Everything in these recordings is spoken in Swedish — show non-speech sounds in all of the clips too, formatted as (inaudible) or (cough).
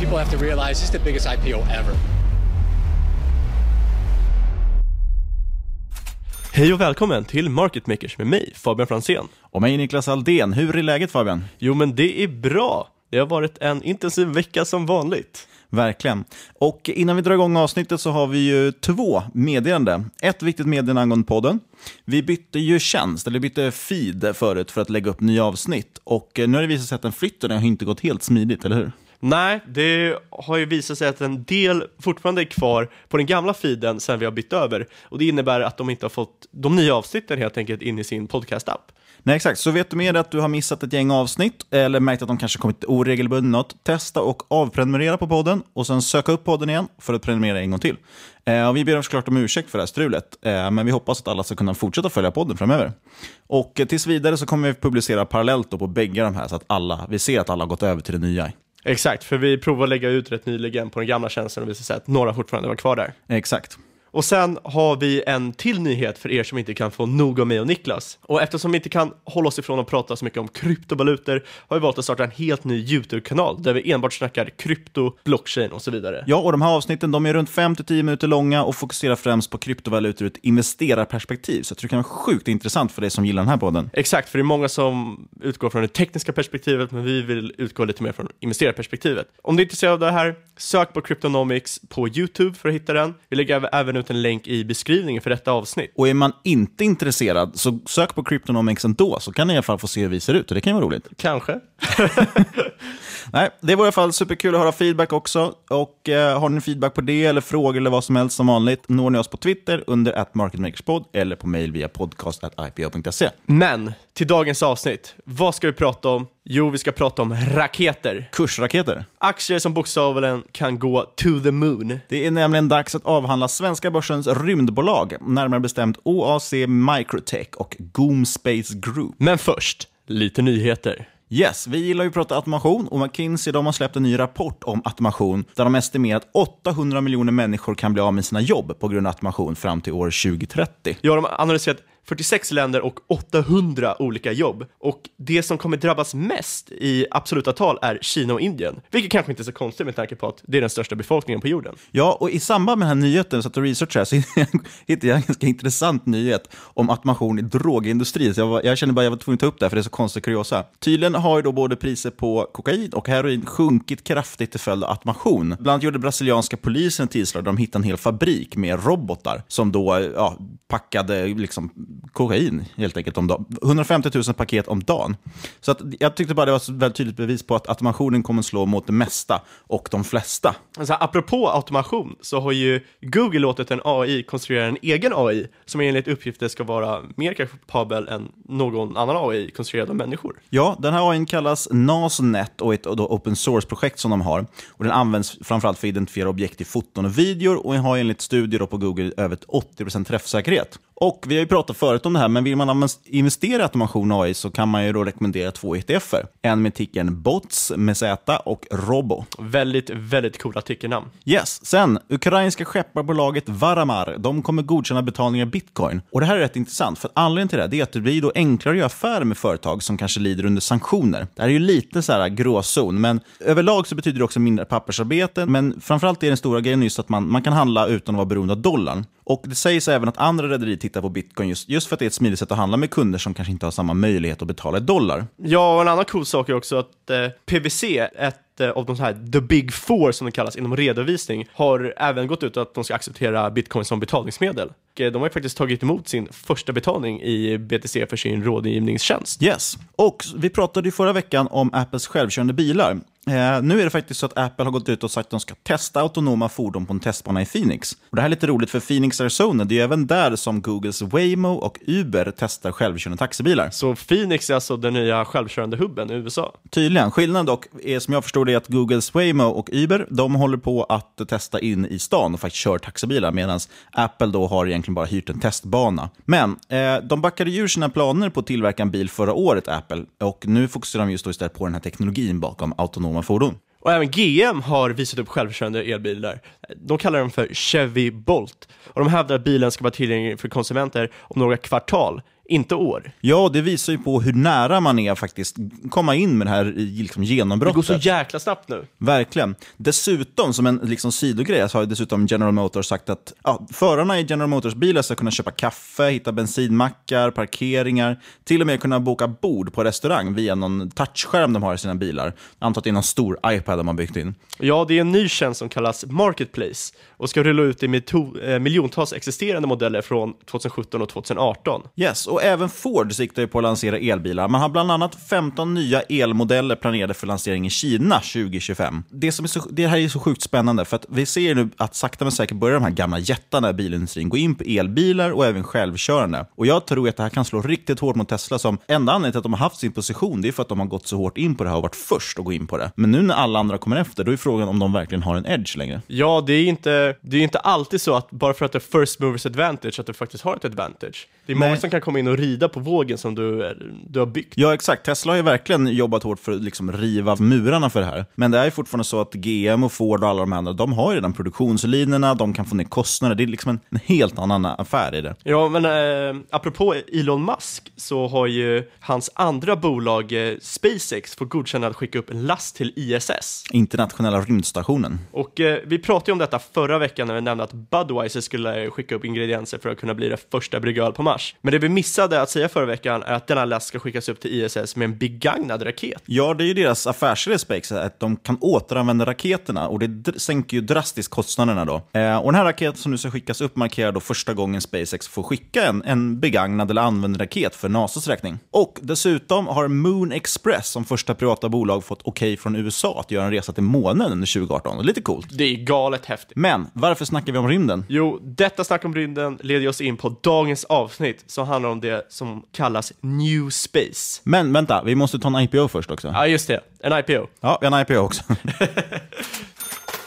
People have to realize this is the biggest IPO ever. Hej och välkommen till Market Makers med mig, Fabian Fransén. Och mig, Niklas Aldén. Hur är läget Fabian? Jo, men det är bra. Det har varit en intensiv vecka som vanligt. Verkligen. Och innan vi drar igång avsnittet så har vi ju två meddelande. Ett viktigt meddelande angående podden. Vi bytte ju tjänst, eller bytte feed förut för att lägga upp nya avsnitt. Och nu har det visat sig att den flytten har inte gått helt smidigt, eller hur? Nej, det har ju visat sig att en del fortfarande är kvar på den gamla feeden sen vi har bytt över. Och det innebär att de inte har fått de nya avsnitten helt enkelt in i sin podcast-app. Nej, exakt. Så vet du med att du har missat ett gäng avsnitt eller märkt att de kanske kommit oregelbundet, testa och avprenumerera på podden och sen söka upp podden igen för att prenumerera en gång till. Eh, och vi ber såklart om ursäkt för det här strulet, eh, men vi hoppas att alla ska kunna fortsätta följa podden framöver. Och eh, tills vidare så kommer vi publicera parallellt på bägge de här så att alla, vi ser att alla har gått över till det nya. Exakt, för vi provade att lägga ut rätt nyligen på den gamla tjänsten och visade sig att några fortfarande var kvar där. Exakt. Och sen har vi en till nyhet för er som inte kan få nog av mig och Niklas. Och eftersom vi inte kan hålla oss ifrån att prata så mycket om kryptovalutor har vi valt att starta en helt ny YouTube-kanal där vi enbart snackar krypto, blockchain och så vidare. Ja, och de här avsnitten de är runt 5-10 minuter långa och fokuserar främst på kryptovalutor ur ett investerarperspektiv. Så jag tror det kan vara sjukt intressant för dig som gillar den här podden. Exakt, för det är många som utgår från det tekniska perspektivet, men vi vill utgå lite mer från investerarperspektivet. Om du är intresserad av det här, sök på Cryptonomics på YouTube för att hitta den. Vi lägger även ut en länk i beskrivningen för detta avsnitt. Och är man inte intresserad, så sök på Cryptonomics ändå, så kan ni i alla fall få se hur vi ser ut. Och det kan ju vara roligt. Kanske. (laughs) Nej, det var i alla fall superkul att höra feedback också. Och eh, har ni feedback på det eller frågor eller vad som helst som vanligt når ni oss på Twitter under atmarketmakerspod eller på mail via podcast.ipo.se. Men till dagens avsnitt, vad ska vi prata om? Jo, vi ska prata om raketer. Kursraketer. Aktier som bokstavligen kan gå to the moon. Det är nämligen dags att avhandla svenska börsens rymdbolag, närmare bestämt OAC Microtech och Goom Space Group. Men först, lite nyheter. Yes, vi gillar ju att prata automation och McKinsey de har släppt en ny rapport om automation där de estimerar att 800 miljoner människor kan bli av med sina jobb på grund av automation fram till år 2030. Ja, de har analyserat 46 länder och 800 olika jobb. Och det som kommer drabbas mest i absoluta tal är Kina och Indien, vilket kanske inte är så konstigt med tanke på att det är den största befolkningen på jorden. Ja, och i samband med den här nyheten, så att jag researchade, så (laughs) hittade jag en ganska intressant nyhet om automation i drogindustrin. Så jag, var, jag kände bara att jag var tvungen att ta upp det här, för det är så konstig kuriosa. Tydligen har ju då både priser på kokain och heroin sjunkit kraftigt till följd av automation. Bland annat gjorde brasilianska polisen ett tillslag där de hittade en hel fabrik med robotar som då ja, packade liksom kokain helt enkelt om dagen. 150 000 paket om dagen. Så att jag tyckte bara det var ett väldigt tydligt bevis på att automationen kommer slå mot det mesta och de flesta. Alltså, apropå automation så har ju Google låtit en AI konstruera en egen AI som enligt uppgifter ska vara mer kapabel än någon annan AI konstruerad av människor. Ja, den här AI kallas NASNet och är ett open source-projekt som de har. Och den används framförallt för att identifiera objekt i foton och videor och har enligt studier på Google över 80% träffsäkerhet. Och vi har ju pratat förut om det här, men vill man investera i automation AI så kan man ju då rekommendera två ETFer. En med ticken BOTS med Z och Robo. Väldigt, väldigt coola tickernamn. Yes. Sen, ukrainska skepparbolaget Varamar, de kommer godkänna betalningar bitcoin. Och det här är rätt intressant, för anledningen till det är att det blir då enklare att göra affärer med företag som kanske lider under sanktioner. Det här är ju lite så här gråzon, men överlag så betyder det också mindre pappersarbete. Men framförallt är den stora grejen just att man, man kan handla utan att vara beroende av dollarn. Och det sägs även att andra rederier tittar på bitcoin just, just för att det är ett smidigt sätt att handla med kunder som kanske inte har samma möjlighet att betala i dollar. Ja, och en annan cool sak är också att eh, PVC, ett eh, av de här the big four som det kallas inom redovisning, har även gått ut att de ska acceptera bitcoin som betalningsmedel. Eh, de har ju faktiskt tagit emot sin första betalning i BTC för sin rådgivningstjänst. Yes, och vi pratade ju förra veckan om Apples självkörande bilar. Eh, nu är det faktiskt så att Apple har gått ut och sagt att de ska testa autonoma fordon på en testbana i Phoenix. Och det här är lite roligt för Phoenix, Arizona, det är även där som Googles Waymo och Uber testar självkörande taxibilar. Så Phoenix är alltså den nya självkörande hubben i USA? Tydligen. Skillnaden dock är som jag förstår det att Googles Waymo och Uber, de håller på att testa in i stan och faktiskt kör taxibilar, medan Apple då har egentligen bara hyrt en testbana. Men eh, de backade ur sina planer på att tillverka en bil förra året, Apple, och nu fokuserar de just då istället på den här teknologin bakom autonoma fordon. Och även GM har visat upp självkörande elbilar. De kallar dem för Chevy Bolt. Och de hävdar att bilen ska vara tillgänglig för konsumenter om några kvartal, inte år. Ja, det visar ju på hur nära man är faktiskt komma in med det här liksom, genombrottet. Det går så jäkla snabbt nu. Verkligen. Dessutom, som en liksom, sidogrej, så har dessutom General Motors sagt att ja, förarna i General Motors bilar ska kunna köpa kaffe, hitta bensinmackar, parkeringar, till och med kunna boka bord på restaurang via någon touchskärm de har i sina bilar. Antar att det är någon stor iPad de har byggt in. Ja, det är en ny tjänst som kallas Marketplace och ska rulla ut i miljontals existerande modeller från 2017 och 2018. Yes, och även Ford siktar ju på att lansera elbilar. Man har bland annat 15 nya elmodeller planerade för lansering i Kina 2025. Det, som är så, det här är så sjukt spännande, för att vi ser nu att sakta men säkert börjar de här gamla jättarna i bilindustrin gå in på elbilar och även självkörande. Och jag tror att det här kan slå riktigt hårt mot Tesla som enda anledningen till att de har haft sin position, det är för att de har gått så hårt in på det här och varit först att gå in på det. Men nu när alla andra kommer efter, då är frågan om de verkligen har en edge längre. Ja, det är inte, det är inte alltid så att bara för att det är first movers advantage, att du faktiskt har ett advantage. Det är många Nej. som kan komma in och rida på vågen som du, du har byggt. Ja, exakt. Tesla har ju verkligen jobbat hårt för att liksom riva murarna för det här. Men det är fortfarande så att GM och Ford och alla de andra, de har ju redan produktionslinjerna, de kan få ner kostnader. Det är liksom en, en helt annan affär i det. Ja, men eh, apropå Elon Musk så har ju hans andra bolag eh, SpaceX fått godkänna att skicka upp en last till ISS. Internationella rymdstationen. Och eh, vi pratade ju om detta förra veckan när vi nämnde att Budweiser skulle skicka upp ingredienser för att kunna bli det första brygga på Mars. Men det vi missade att säga förra veckan är att denna last ska skickas upp till ISS med en begagnad raket. Ja, det är ju deras affärsidé SpaceX, att de kan återanvända raketerna och det sänker ju drastiskt kostnaderna då. Eh, och den här raketen som nu ska skickas upp markerar då första gången SpaceX får skicka en, en begagnad eller använd raket för NASAs räkning. Och dessutom har Moon Express som första privata bolag fått okej okay från USA att göra en resa till månen under 2018. Lite coolt. Det är galet häftigt. Men varför snackar vi om rymden? Jo, detta snack om rymden leder oss in på dagens avsnitt som handlar om det som kallas New Space. Men vänta, vi måste ta en IPO först också. Ja, just det. En IPO. Ja, en IPO också. (laughs)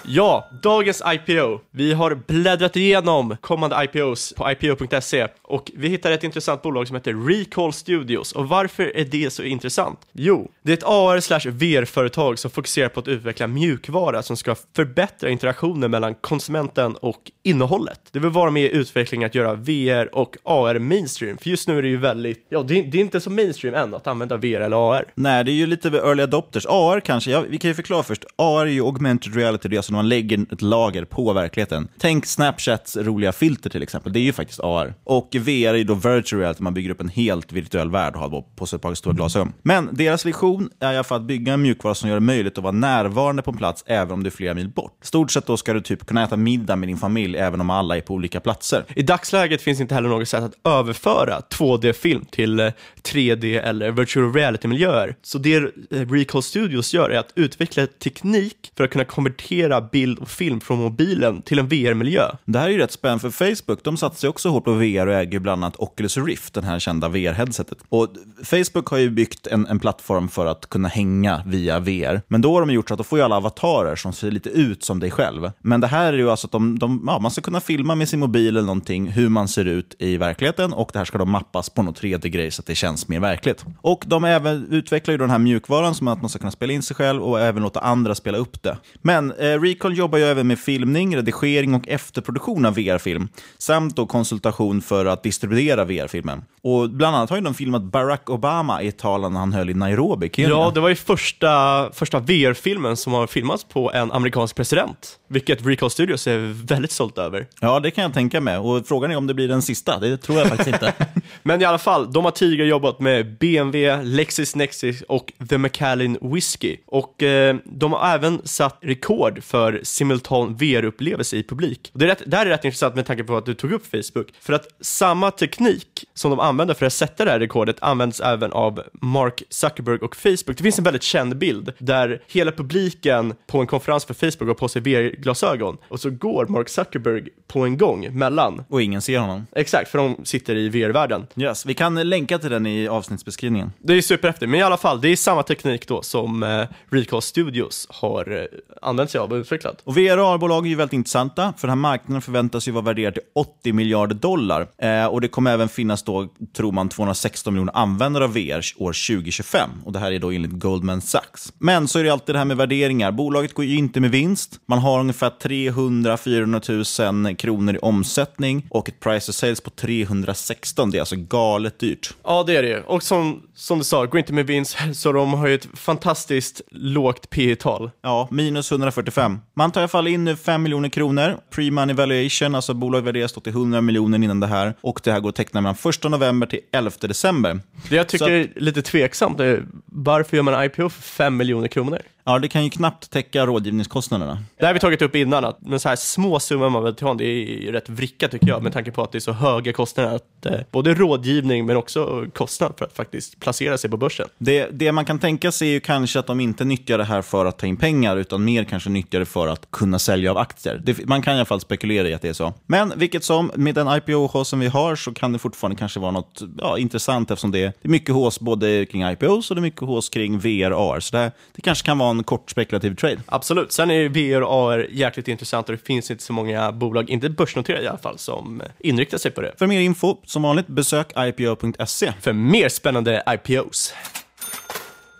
Ja, dagens IPO. Vi har bläddrat igenom kommande IPOs på ipo.se och vi hittade ett intressant bolag som heter Recall Studios. Och varför är det så intressant? Jo, det är ett AR slash VR-företag som fokuserar på att utveckla mjukvara som ska förbättra interaktionen mellan konsumenten och innehållet. Det vill vara med i utvecklingen att göra VR och AR mainstream, för just nu är det ju väldigt, ja, det är, det är inte så mainstream än att använda VR eller AR. Nej, det är ju lite early adopters. AR kanske, ja, vi kan ju förklara först. AR är ju augmented reality, det är alltså man lägger ett lager på verkligheten. Tänk Snapchats roliga filter till exempel, det är ju faktiskt AR. Och VR är ju då virtual reality, man bygger upp en helt virtuell värld och har på sig ett par stora glasögon. Men deras vision är i alla fall att bygga en mjukvara som gör det möjligt att vara närvarande på en plats även om du är flera mil bort. Stort sett då ska du typ kunna äta middag med din familj även om alla är på olika platser. I dagsläget finns inte heller något sätt att överföra 2D-film till eh, 3D eller virtual reality-miljöer. Så det eh, Recall Studios gör är att utveckla teknik för att kunna konvertera bild och film från mobilen till en VR-miljö. Det här är ju rätt spännande för Facebook. De satsar ju också hårt på VR och äger bland annat Oculus Rift, den här kända VR-headsetet. Och Facebook har ju byggt en, en plattform för att kunna hänga via VR. Men då har de gjort så att då får ju alla avatarer som ser lite ut som dig själv. Men det här är ju alltså att de, de, ja, man ska kunna filma med sin mobil eller någonting hur man ser ut i verkligheten och det här ska då mappas på något 3D-grej så att det känns mer verkligt. Och de även utvecklar ju den här mjukvaran som att man ska kunna spela in sig själv och även låta andra spela upp det. Men eh, Recall jobbar ju även med filmning, redigering och efterproduktion av VR-film samt då konsultation för att distribuera VR-filmen. Och bland annat har ju de filmat Barack Obama i ett tal han höll i Nairobi, Kenya. Ja, det var ju första, första VR-filmen som har filmats på en amerikansk president, vilket Recall Studios är väldigt stolt över. Ja, det kan jag tänka mig. Och frågan är om det blir den sista. Det tror jag faktiskt inte. (laughs) Men i alla fall, de har tidigare jobbat med BMW, LexisNexis och The Macallan Whiskey. Och eh, de har även satt rekord för simultan VR-upplevelse i publik. Och det, är rätt, det här är rätt intressant med tanke på att du tog upp Facebook. För att samma teknik som de använder för att sätta det här rekordet används även av Mark Zuckerberg och Facebook. Det finns en väldigt känd bild där hela publiken på en konferens för Facebook har på sig VR-glasögon och så går Mark Zuckerberg på en gång mellan. Och ingen ser honom. Exakt, för de sitter i VR-världen. Yes, vi kan länka till den i avsnittsbeskrivningen. Det är superhäftigt, men i alla fall, det är samma teknik då som eh, Recall Studios har eh, använt sig av utvecklat. Och VR-bolag är ju väldigt intressanta, för den här marknaden förväntas ju vara värderad till 80 miljarder dollar. Eh, och det kommer även finnas då, tror man, 216 miljoner användare av VR år 2025. Och det här är då enligt Goldman Sachs. Men så är det alltid det här med värderingar. Bolaget går ju inte med vinst. Man har ungefär 300-400 000 kronor i omsättning och ett price of sales på 316. Det är alltså galet dyrt. Ja, det är det Och som, som du sa, går inte med vinst, (laughs) så de har ju ett fantastiskt lågt P tal Ja, minus 145. Man tar i alla fall in nu 5 miljoner kronor. Pre-money valuation, alltså bolaget värderas till 100 miljoner innan det här. Och det här går att teckna mellan 1 november till 11 december. Det jag tycker så... är lite tveksamt är varför gör man IPO för 5 miljoner kronor? Ja, det kan ju knappt täcka rådgivningskostnaderna. Det har vi tagit upp innan, att men så här små summor man vill ta det är rätt vricka tycker jag, med tanke på att det är så höga kostnader. Att, eh, både rådgivning men också kostnad för att faktiskt placera sig på börsen. Det, det man kan tänka sig är ju kanske att de inte nyttjar det här för att ta in pengar, utan mer kanske nyttjar det för att kunna sälja av aktier. Det, man kan i alla fall spekulera i att det är så. Men vilket som, med den IPO som vi har så kan det fortfarande kanske vara något ja, intressant eftersom det är, det är mycket hås både kring IPOs och det är mycket hås kring VR AR. Så det, det kanske kan vara en kort spekulativ trade. Absolut. Sen är VR och AR jäkligt intressant och det finns inte så många bolag, inte börsnoterade i alla fall, som inriktar sig på det. För mer info, som vanligt, besök ipo.se. För mer spännande IPOs.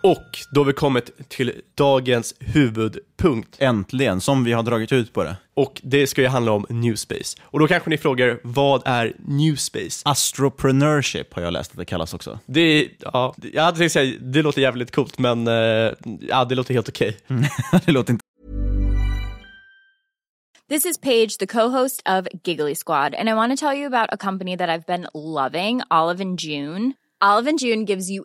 Och då har vi kommit till dagens huvudpunkt. Äntligen, som vi har dragit ut på det. Och det ska ju handla om Newspace. Och då kanske ni frågar, vad är Newspace? Astropreneurship har jag läst att det kallas också. Det ja, jag hade tänkt säga, det låter jävligt coolt, men uh, ja, det låter helt okej. Okay. (laughs) det låter inte This is Paige, the co-host of Giggly Squad, and I want to tell you about a company that I've been loving, Olive and June. Olive and June gives you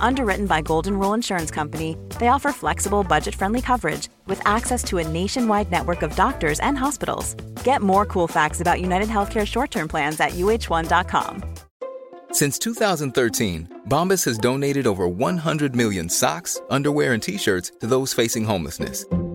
Underwritten by Golden Rule Insurance Company, they offer flexible, budget friendly coverage with access to a nationwide network of doctors and hospitals. Get more cool facts about United Healthcare short term plans at uh1.com. Since 2013, Bombas has donated over 100 million socks, underwear, and t shirts to those facing homelessness.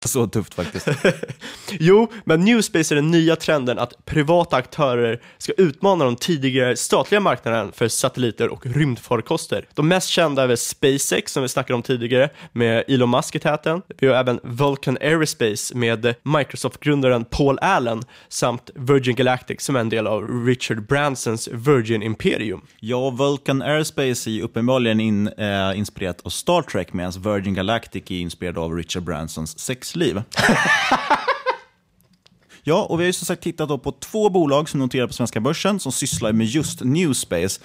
(laughs) Så tufft faktiskt. (laughs) jo, men Newspace är den nya trenden att privata aktörer ska utmana de tidigare statliga marknaden för satelliter och rymdfarkoster. De mest kända är väl SpaceX som vi snackade om tidigare med Elon Musk i täten. Vi har även Vulcan Aerospace med Microsoft-grundaren Paul Allen samt Virgin Galactic som är en del av Richard Bransons Virgin Imperium. Ja, Vulcan Aerospace är uppenbarligen in, eh, inspirerat av Star Trek medan Virgin Galactic är inspirerad av Richard Bransons sexliv. Ja, och vi har ju som sagt tittat på två bolag som noterar på svenska börsen som sysslar med just Newspace.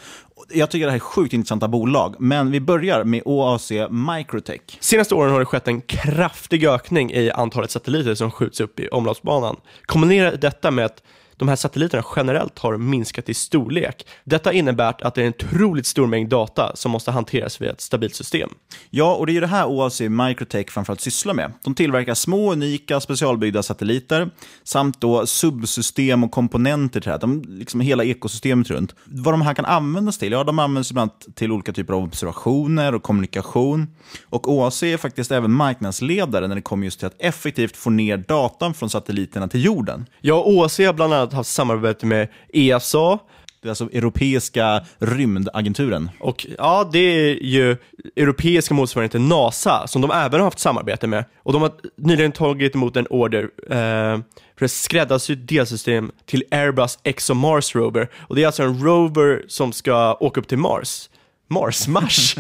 Jag tycker det här är sjukt intressanta bolag, men vi börjar med OAC Microtech. Senaste åren har det skett en kraftig ökning i antalet satelliter som skjuts upp i omloppsbanan. Kombinera detta med att de här satelliterna generellt har minskat i storlek. Detta innebär att det är en otroligt stor mängd data som måste hanteras via ett stabilt system. Ja, och det är ju det här OAC Microtech framförallt sysslar med. De tillverkar små, unika, specialbyggda satelliter samt då subsystem och komponenter till det här. De, liksom hela ekosystemet runt. Vad de här kan användas till? Ja, de används bland annat till olika typer av observationer och kommunikation. Och OAC är faktiskt även marknadsledare när det kommer just till att effektivt få ner datan från satelliterna till jorden. Ja, OAC har bland annat haft samarbete med ESA, det är alltså Europeiska rymdagenturen. Och ja, det är ju europeiska motsvarigheten till NASA som de även har haft samarbete med. Och de har nyligen tagit emot en order eh, för ett skräddarsytt delsystem till Airbus ExoMars Rover. Och det är alltså en rover som ska åka upp till Mars. Mars, Mars.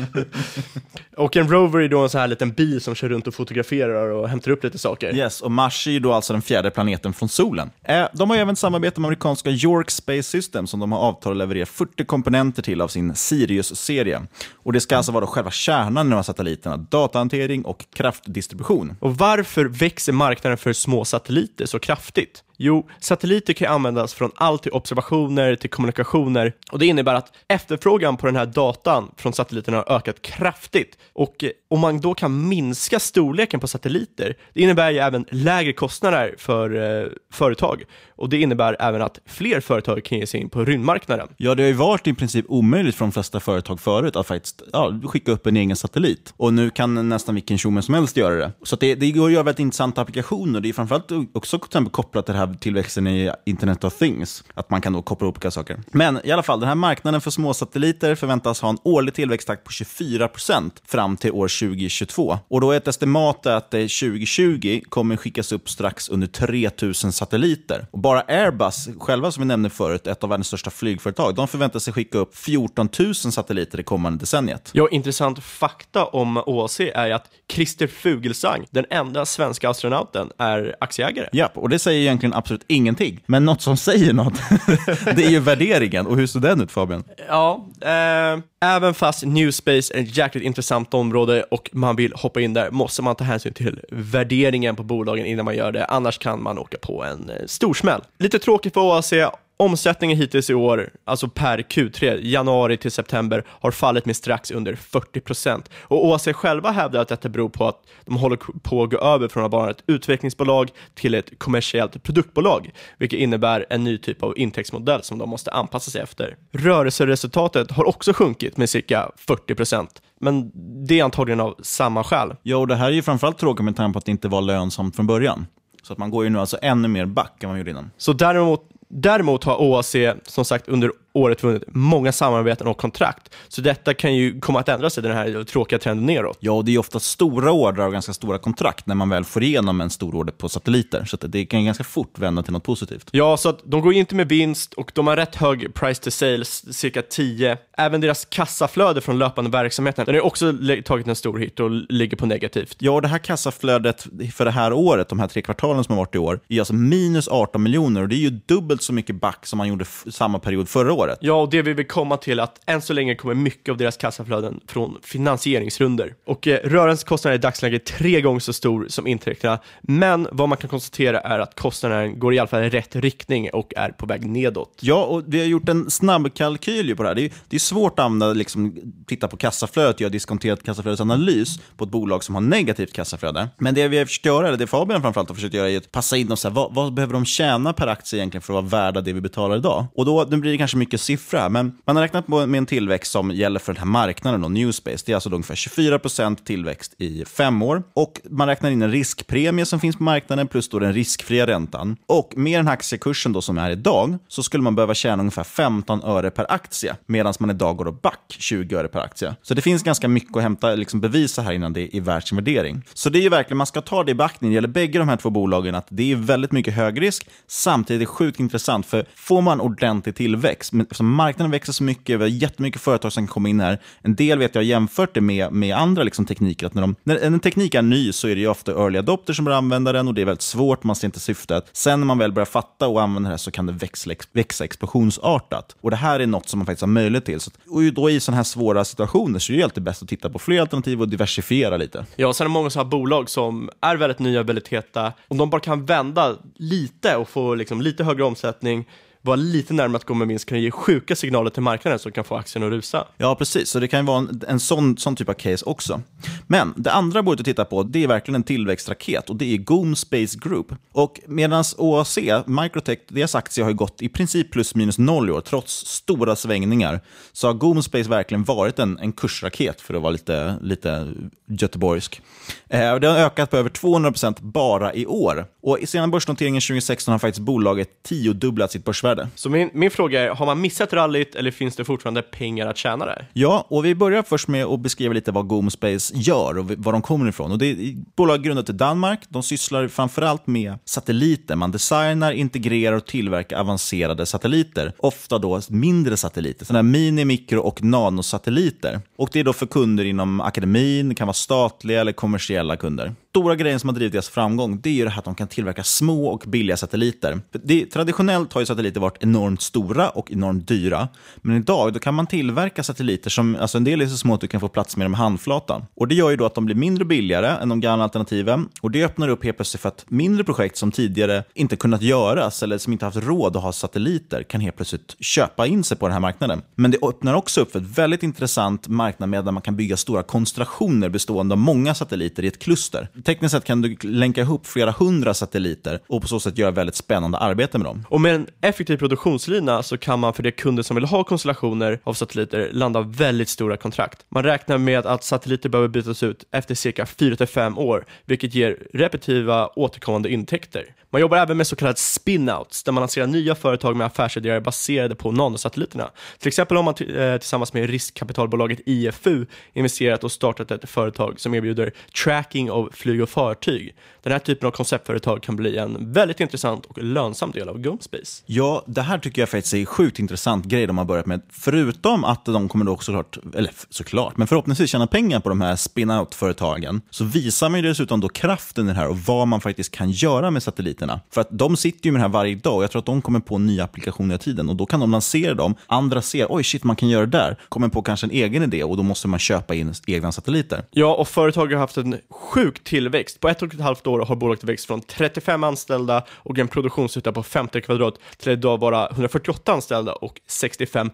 (laughs) och en rover är då en sån här liten bil som kör runt och fotograferar och hämtar upp lite saker. Yes, och Mars är ju då alltså den fjärde planeten från solen. Eh, de har även samarbete med amerikanska York Space System som de har avtal att leverera 40 komponenter till av sin Sirius-serie. Och det ska alltså vara då själva kärnan i de här satelliterna, datahantering och kraftdistribution. Och varför växer marknaden för små satelliter så kraftigt? Jo, satelliter kan användas från allt till observationer till kommunikationer och det innebär att efterfrågan på den här datan från satelliterna har ökat kraftigt. Och eh, om man då kan minska storleken på satelliter, det innebär ju även lägre kostnader för eh, företag och det innebär även att fler företag kan ge sig in på rymdmarknaden. Ja, det har ju varit i princip omöjligt för de flesta företag förut att faktiskt ja, skicka upp en egen satellit. Och nu kan nästan vilken tjomme som helst göra det. Så det, det går att göra väldigt intressanta applikationer. Det är framförallt också till exempel kopplat till det här tillväxten i Internet of Things. Att man kan då koppla ihop olika saker. Men i alla fall, den här marknaden för småsatelliter förväntas ha en årlig tillväxttakt på 24% fram till år 2022. Och då är ett estimat att 2020 kommer skickas upp strax under 3000 satelliter. Och bara Airbus, själva som vi nämnde förut, ett av världens största flygföretag, de förväntar sig skicka upp 14 000 satelliter det kommande decenniet. Ja, intressant fakta om OAC är att Christer Fugelsang, den enda svenska astronauten, är aktieägare. Ja, och det säger egentligen absolut ingenting. Men något som säger något, (laughs) det är ju värderingen. Och hur ser den ut Fabian? Ja, eh, även fast New Space är ett jäkligt intressant område och man vill hoppa in där, måste man ta hänsyn till värderingen på bolagen innan man gör det. Annars kan man åka på en eh, storsmäll. Lite tråkigt för OAC, Omsättningen hittills i år, alltså per Q3, januari till september, har fallit med strax under 40 Och OAC själva hävdar att detta beror på att de håller på att gå över från att vara ett utvecklingsbolag till ett kommersiellt produktbolag, vilket innebär en ny typ av intäktsmodell som de måste anpassa sig efter. Rörelseresultatet har också sjunkit med cirka 40% men det är antagligen av samma skäl. Ja, och det här är ju framförallt tråkigt med tanke på att det inte var lönsamt från början. Så att man går ju nu alltså ännu mer back än man gjorde innan. Så däremot Däremot har OAC som sagt under året vunnit många samarbeten och kontrakt. Så detta kan ju komma att ändra sig, den här tråkiga trenden neråt. Ja, och det är ofta stora ordrar och ganska stora kontrakt när man väl får igenom en stor order på satelliter. Så det kan ganska fort vända till något positivt. Ja, så att de går inte med vinst och de har rätt hög price to sales, cirka 10. Även deras kassaflöde från löpande verksamheten, den har också tagit en stor hit och ligger på negativt. Ja, och det här kassaflödet för det här året, de här tre kvartalen som har varit i år, är alltså minus 18 miljoner och det är ju dubbelt så mycket back som man gjorde samma period förra året året. Ja, och det vi vill komma till att än så länge kommer mycket av deras kassaflöden från finansieringsrunder. Och eh, rörelsekostnaden är i dagsläget tre gånger så stor som intäkterna, men vad man kan konstatera är att kostnaden går i alla fall i rätt riktning och är på väg nedåt. Ja, och vi har gjort en snabb kalkyl på det här. Det är, det är svårt att använda, liksom, titta på kassaflödet, göra diskonterat kassaflödesanalys på ett bolag som har negativt kassaflöde. Men det vi har försökt göra, det Fabian framförallt har försökt göra, är att passa in och så vad, vad behöver de tjäna per aktie egentligen för att vara värda det vi betalar idag? Och då blir det kanske mycket mycket siffra, men man har räknat med en tillväxt som gäller för den här marknaden, då, Newspace. Det är alltså ungefär 24% tillväxt i fem år. Och man räknar in en riskpremie som finns på marknaden plus då den riskfria räntan. Och med den här aktiekursen då som är idag så skulle man behöva tjäna ungefär 15 öre per aktie, medan man idag går och back 20 öre per aktie. Så det finns ganska mycket att hämta, liksom bevisa här innan det är värt sin värdering. Så det är ju verkligen, man ska ta det i beaktning, det gäller bägge de här två bolagen, att det är väldigt mycket hög risk, samtidigt är det sjukt intressant, för får man ordentlig tillväxt, eftersom marknaden växer så mycket, vi har jättemycket företag som kan komma in här. En del vet jag har jämfört det med, med andra liksom, tekniker. Att när, de, när en teknik är ny så är det ofta early adopters som börjar använda den och det är väldigt svårt, man ser inte syftet. Sen när man väl börjar fatta och använda det så kan det växa, växa explosionsartat. Och det här är något som man faktiskt har möjlighet till. Så, och då i sådana här svåra situationer så är det alltid bäst att titta på fler alternativ och diversifiera lite. Ja, sen är det många så här bolag som är väldigt nya, väldigt heta. Om de bara kan vända lite och få liksom lite högre omsättning, vara lite närmare att gå med vinst kan ge sjuka signaler till marknaden som kan få aktien att rusa. Ja, precis. Så det kan ju vara en, en sån, sån typ av case också. Men det andra bordet att titta på det är verkligen en tillväxtraket och det är Goom Space Group. Och medan OAC, Microtech, deras aktie har gått i princip plus minus noll i år, trots stora svängningar, så har Goom Space verkligen varit en, en kursraket för att vara lite, lite göteborgsk. Eh, det har ökat på över 200% bara i år. Och sedan börsnoteringen 2016 har faktiskt bolaget tiodubblat sitt börsvärde värde. Så min, min fråga är, har man missat rallyt eller finns det fortfarande pengar att tjäna där? Ja, och vi börjar först med att beskriva lite vad GoMSpace gör och var de kommer ifrån. Och det är bolag grundat i Danmark. De sysslar framförallt med satelliter. Man designar, integrerar och tillverkar avancerade satelliter. Ofta då mindre satelliter, sådana mini-, mikro och nanosatelliter. Och det är då för kunder inom akademin, det kan vara statliga eller kommersiella kunder stora grejen som har drivit deras framgång det är ju det här att de kan tillverka små och billiga satelliter. Det, traditionellt har ju satelliter varit enormt stora och enormt dyra. Men idag då kan man tillverka satelliter som, alltså en del är så små att du kan få plats med dem i handflatan. Och det gör ju då att de blir mindre billigare än de gamla alternativen. Och det öppnar upp helt plötsligt för att mindre projekt som tidigare inte kunnat göras eller som inte haft råd att ha satelliter kan helt plötsligt köpa in sig på den här marknaden. Men det öppnar också upp för ett väldigt intressant marknad med där man kan bygga stora konstellationer bestående av många satelliter i ett kluster. Tekniskt sett kan du länka ihop flera hundra satelliter och på så sätt göra väldigt spännande arbete med dem. Och med en effektiv produktionslina så kan man för de kunder som vill ha konstellationer av satelliter landa väldigt stora kontrakt. Man räknar med att satelliter behöver bytas ut efter cirka 4-5 år, vilket ger repetitiva återkommande intäkter. Man jobbar även med så kallade spin-outs, där man lanserar nya företag med affärsidéer baserade på nanosatelliterna. Till exempel har man eh, tillsammans med riskkapitalbolaget IFU investerat och startat ett företag som erbjuder tracking av flyg och fartyg. Den här typen av konceptföretag kan bli en väldigt intressant och lönsam del av GoSpace. Ja, det här tycker jag faktiskt är en sjukt intressant grej de har börjat med. Förutom att de kommer då också såklart, eller såklart, men förhoppningsvis tjäna pengar på de här spin-out-företagen, så visar man ju dessutom då kraften i det här och vad man faktiskt kan göra med satelliterna. För att de sitter ju med det här varje dag och jag tror att de kommer på nya applikationer i tiden och då kan de lansera dem. Andra ser, oj shit, man kan göra det där. Kommer på kanske en egen idé och då måste man köpa in egna satelliter. Ja, och företag har haft en sjuk tillväxt. På ett och ett halvt år har bolaget växt från 35 anställda och en produktionsyta på 50 kvadrat till idag vara 148 anställda och 65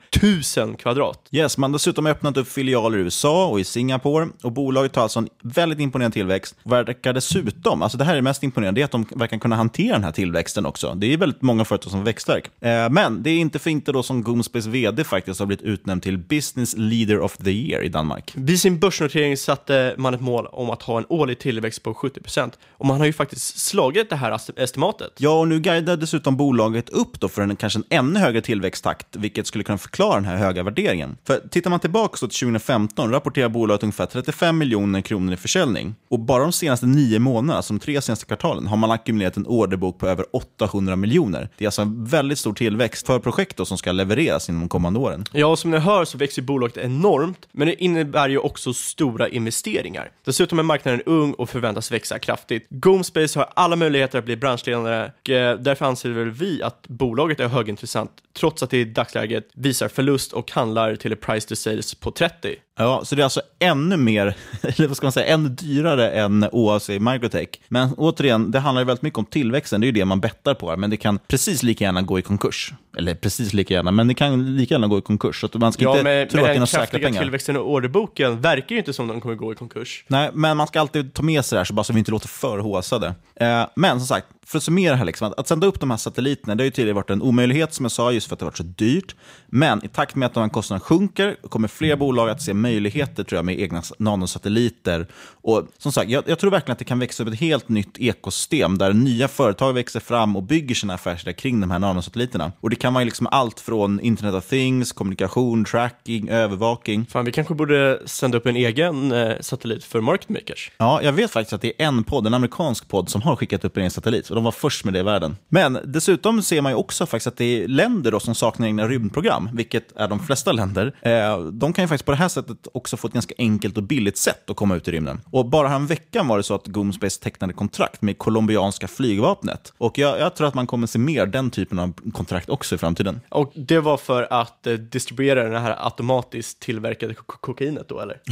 000 kvadrat. Yes, man har dessutom öppnat upp filialer i USA och i Singapore och bolaget har alltså en väldigt imponerande tillväxt. Verkar dessutom, alltså det här är mest imponerande, det är att de verkar kunna hantera den här tillväxten också. Det är väldigt många företag som växtverk. Eh, men det är inte för inte då som Goomspace vd faktiskt har blivit utnämnd till Business Leader of the Year i Danmark. Vid sin börsnotering satte man ett mål om att ha en årlig tillväxt på 70% och man har ju faktiskt slagit det här estimatet. Ja, och nu guidar dessutom bolaget upp då för en kanske en ännu högre tillväxttakt, vilket skulle kunna förklara den här höga värderingen. För tittar man tillbaka till 2015 rapporterar bolaget ungefär 35 miljoner kronor i försäljning. Och bara de senaste nio månaderna, som tre senaste kvartalen, har man ackumulerat en orderbok på över 800 miljoner. Det är alltså en väldigt stor tillväxt för projekt då, som ska levereras inom de kommande åren. Ja, och som ni hör så växer bolaget enormt, men det innebär ju också stora investeringar. Dessutom är marknaden ung och förväntas växa kraftigt. Goomspace har alla möjligheter att bli branschledande och eh, därför anser väl vi att bolaget är högintressant trots att det i dagsläget visar förlust och handlar till ett price to sales på 30. Ja, så det är alltså ännu mer, (laughs) eller vad ska man säga, ännu dyrare än OAC Microtech. Men återigen, det handlar ju väldigt mycket om tillväxten, det är ju det man bettar på. Men det kan precis lika gärna gå i konkurs. Eller precis lika gärna, men det kan lika gärna gå i konkurs. Så att man ska ja, inte med, tro med att det är den några säkra pengar. tillväxten i orderboken verkar ju inte som de kommer gå i konkurs. Nej, men man ska alltid ta med sig det här så bara så vi inte låter för håsade. Eh, men som sagt, för att summera här, liksom, att, att sända upp de här satelliterna, det har ju tidigare varit en omöjlighet som jag sa, just för att det har varit så dyrt. Men i takt med att de här kostnaderna sjunker kommer fler bolag att se möjligheter tror jag, med egna nanosatelliter. Och som sagt, jag, jag tror verkligen att det kan växa upp ett helt nytt ekosystem där nya företag växer fram och bygger sina affärsidéer kring de här nanosatelliterna. Och det kan vara liksom allt från Internet of Things, kommunikation, tracking, övervakning. Fan, vi kanske borde sända upp en egen eh, satellit för market makers. Ja, jag vet faktiskt att det är en podd, en amerikansk podd, som har skickat upp en egen satellit. Och de var först med det i världen. Men dessutom ser man ju också faktiskt att det är länder då som saknar egna rymdprogram, vilket är de flesta länder. Eh, de kan ju faktiskt på det här sättet också få ett ganska enkelt och billigt sätt att komma ut i rymden. Och bara här veckan var det så att Goomspace tecknade kontrakt med colombianska flygvapnet. Och jag, jag tror att man kommer se mer den typen av kontrakt också i framtiden. Och det var för att eh, distribuera det här automatiskt tillverkade ko- kokainet då, eller? (laughs)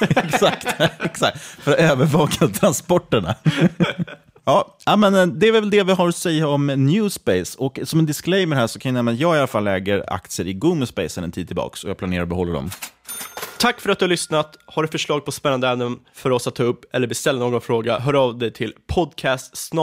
(laughs) exakt, exakt. För att övervaka transporterna. (laughs) Ja, men eh, det är väl det vi har att säga om Newspace. Och som en disclaimer här så kan jag nämna att jag i alla fall äger aktier i Goomspace sedan en tid tillbaka och jag planerar att behålla dem. Tack för att du har lyssnat. Har du förslag på spännande ämnen för oss att ta upp eller beställa någon fråga, hör av dig till podcast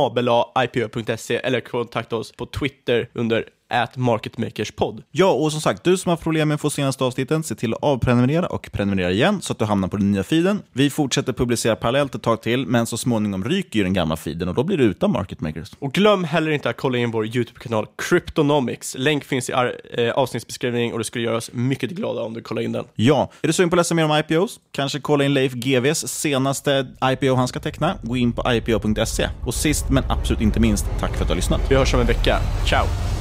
e eller kontakta oss på Twitter under at marketmakerspod. Ja, och som sagt, du som har problem med att få senaste avsnitten, se till att avprenumerera och prenumerera igen så att du hamnar på den nya feeden. Vi fortsätter publicera parallellt ett tag till, men så småningom ryker ju den gamla feeden och då blir det utan Market Makers. Och glöm heller inte att kolla in vår YouTube-kanal Cryptonomics. Länk finns i eh, avsnittsbeskrivningen och det skulle göra oss mycket glada om du kollar in den. Ja, är du sugen på att läsa mer om IPOs? Kanske kolla in Leif GWs senaste IPO han ska teckna. Gå in på ipo.se. Och sist men absolut inte minst, tack för att du har lyssnat. Vi hörs om en vecka. Ciao!